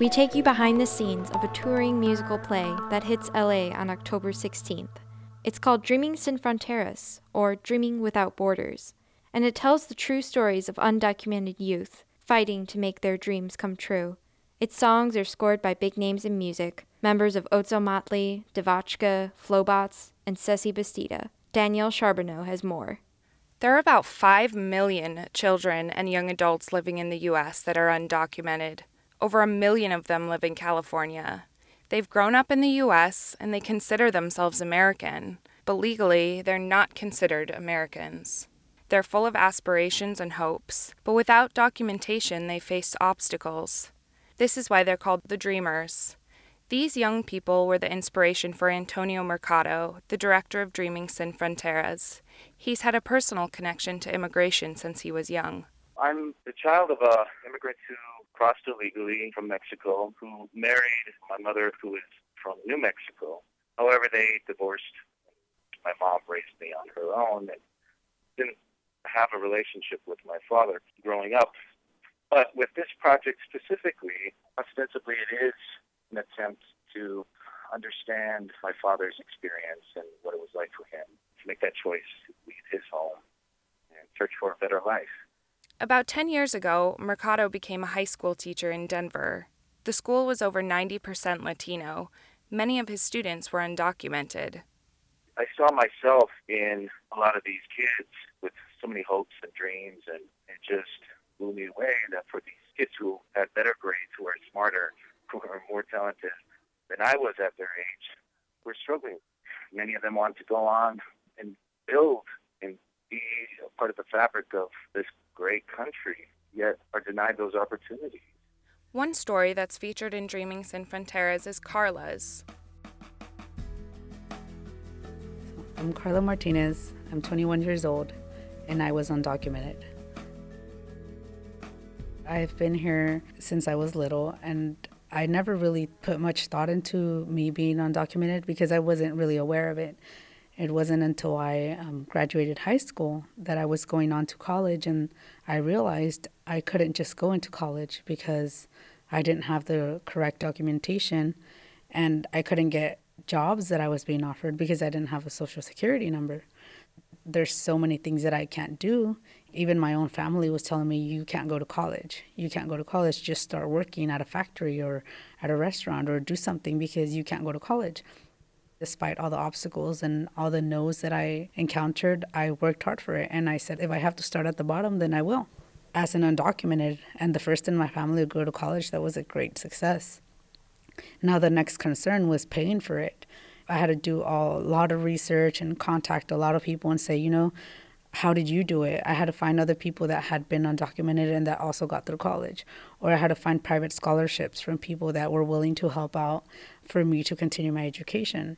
We take you behind the scenes of a touring musical play that hits LA on October 16th. It's called Dreaming Sin Fronteras, or Dreaming Without Borders, and it tells the true stories of undocumented youth fighting to make their dreams come true. Its songs are scored by big names in music, members of Ozomatli, Devotchka, Flobots, and Ceci Bastida. Danielle Charbonneau has more. There are about 5 million children and young adults living in the U.S. that are undocumented. Over a million of them live in California. They've grown up in the U.S. and they consider themselves American, but legally, they're not considered Americans. They're full of aspirations and hopes, but without documentation, they face obstacles. This is why they're called the Dreamers. These young people were the inspiration for Antonio Mercado, the director of Dreaming Sin Fronteras. He's had a personal connection to immigration since he was young. I'm the child of a immigrant who crossed illegally from Mexico, who married my mother, who is from New Mexico. However, they divorced. My mom raised me on her own and didn't have a relationship with my father growing up. But with this project specifically, ostensibly it is an attempt to understand my father's experience and what it was like for him to make that choice to leave his home and search for a better life. About 10 years ago, Mercado became a high school teacher in Denver. The school was over 90% Latino. Many of his students were undocumented. I saw myself in a lot of these kids with so many hopes and dreams, and it just blew me away that for these kids who had better grades, who are smarter, who are more talented than I was at their age, were struggling. Many of them want to go on and build and be a part of the fabric of this great country, yet are denied those opportunities. One story that's featured in Dreaming Sin Fronteras is Carla's. I'm Carla Martinez. I'm 21 years old, and I was undocumented. I've been here since I was little, and I never really put much thought into me being undocumented because I wasn't really aware of it. It wasn't until I um, graduated high school that I was going on to college, and I realized I couldn't just go into college because I didn't have the correct documentation, and I couldn't get jobs that I was being offered because I didn't have a social security number. There's so many things that I can't do. Even my own family was telling me, You can't go to college. You can't go to college. Just start working at a factory or at a restaurant or do something because you can't go to college. Despite all the obstacles and all the no's that I encountered, I worked hard for it. And I said, If I have to start at the bottom, then I will. As an undocumented and the first in my family to go to college, that was a great success. Now, the next concern was paying for it. I had to do a lot of research and contact a lot of people and say, you know, how did you do it? I had to find other people that had been undocumented and that also got through college. Or I had to find private scholarships from people that were willing to help out for me to continue my education.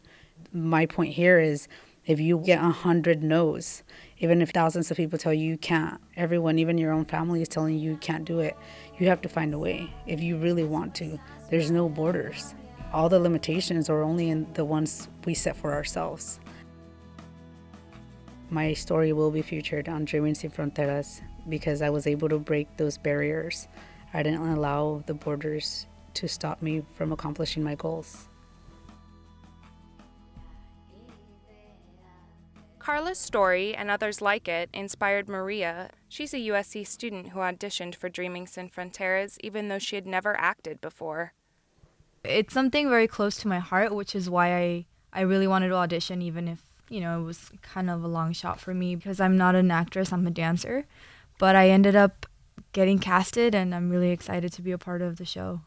My point here is if you get a hundred no's, even if thousands of people tell you you can't, everyone, even your own family, is telling you you can't do it, you have to find a way if you really want to. There's no borders. All the limitations are only in the ones we set for ourselves. My story will be featured on Dreaming Sin Fronteras because I was able to break those barriers. I didn't allow the borders to stop me from accomplishing my goals. Carla's story and others like it inspired Maria. She's a USC student who auditioned for Dreaming Sin Fronteras even though she had never acted before. It's something very close to my heart, which is why I, I really wanted to audition, even if, you know, it was kind of a long shot for me because I'm not an actress, I'm a dancer. But I ended up getting casted, and I'm really excited to be a part of the show.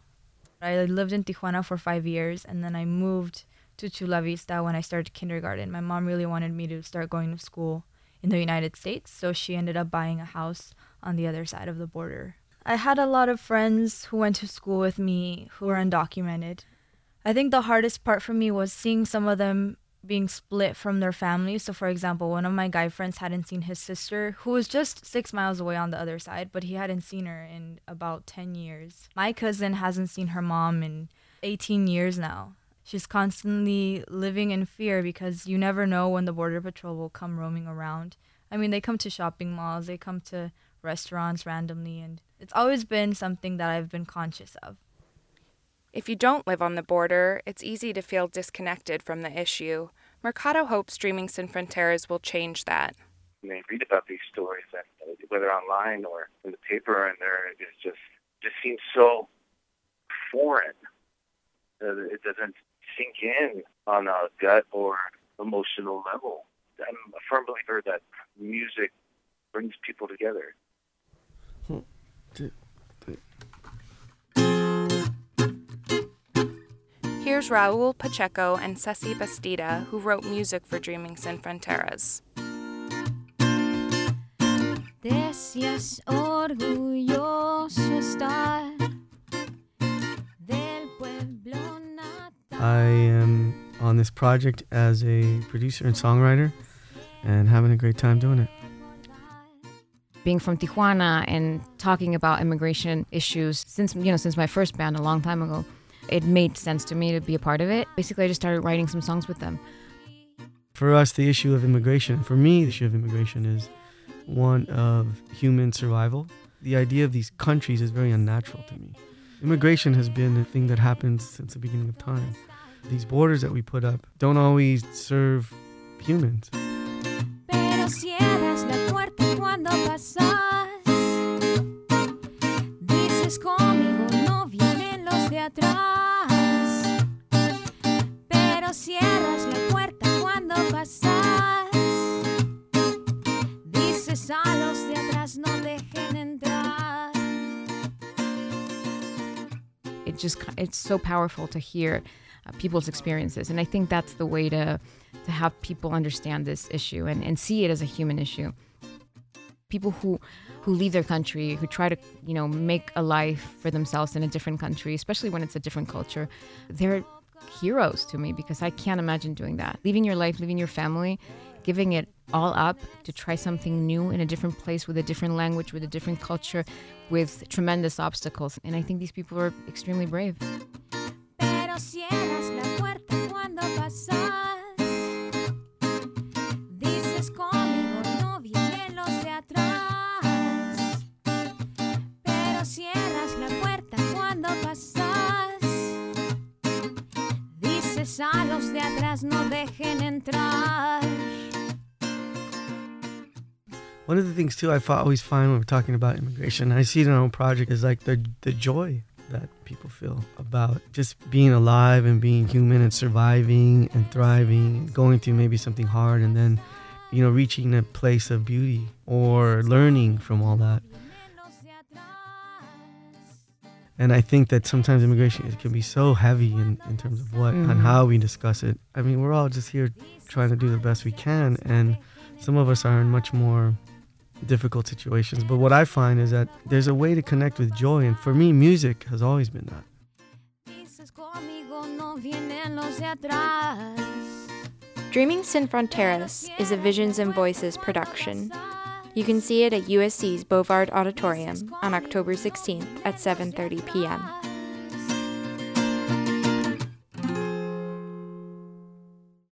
I lived in Tijuana for five years, and then I moved to Chula Vista when I started kindergarten. My mom really wanted me to start going to school in the United States, so she ended up buying a house on the other side of the border. I had a lot of friends who went to school with me who were undocumented. I think the hardest part for me was seeing some of them being split from their families. So, for example, one of my guy friends hadn't seen his sister, who was just six miles away on the other side, but he hadn't seen her in about 10 years. My cousin hasn't seen her mom in 18 years now. She's constantly living in fear because you never know when the Border Patrol will come roaming around. I mean, they come to shopping malls, they come to restaurants randomly, and it's always been something that I've been conscious of. If you don't live on the border, it's easy to feel disconnected from the issue. Mercado hopes Dreaming Sin Fronteras will change that. You may read about these stories, and whether online or in the paper, and there is just just seems so foreign. Uh, it doesn't sink in on a gut or emotional level. I'm a firm believer that music brings people together. Here's Raul Pacheco and Ceci Bastida, who wrote music for Dreaming Sin Fronteras. Deseas orgulloso estar del pueblo I am on this project as a producer and songwriter and having a great time doing it. Being from Tijuana and talking about immigration issues since you know since my first band a long time ago, it made sense to me to be a part of it. Basically, I just started writing some songs with them. For us, the issue of immigration, for me, the issue of immigration is one of human survival. The idea of these countries is very unnatural to me. Immigration has been a thing that happens since the beginning of time. These borders that we put up don't always serve humans. Just it's so powerful to hear uh, people's experiences. And I think that's the way to, to have people understand this issue and, and see it as a human issue. People who, who leave their country, who try to, you know, make a life for themselves in a different country, especially when it's a different culture, they're heroes to me because I can't imagine doing that. Leaving your life, leaving your family, giving it all up to try something new in a different place with a different language, with a different culture, with tremendous obstacles. And I think these people are extremely brave a los de atrás no dejen entrar. One of the things too I always find when we're talking about immigration, I see it in our own project, is like the the joy that people feel about just being alive and being human and surviving and thriving and going through maybe something hard and then you know reaching a place of beauty or learning from all that and I think that sometimes immigration can be so heavy in, in terms of what mm-hmm. and how we discuss it. I mean, we're all just here trying to do the best we can, and some of us are in much more difficult situations. But what I find is that there's a way to connect with joy, and for me, music has always been that. Dreaming Sin Fronteras is a Visions and Voices production. You can see it at USC's Bovard Auditorium on October 16th at 7:30 p.m.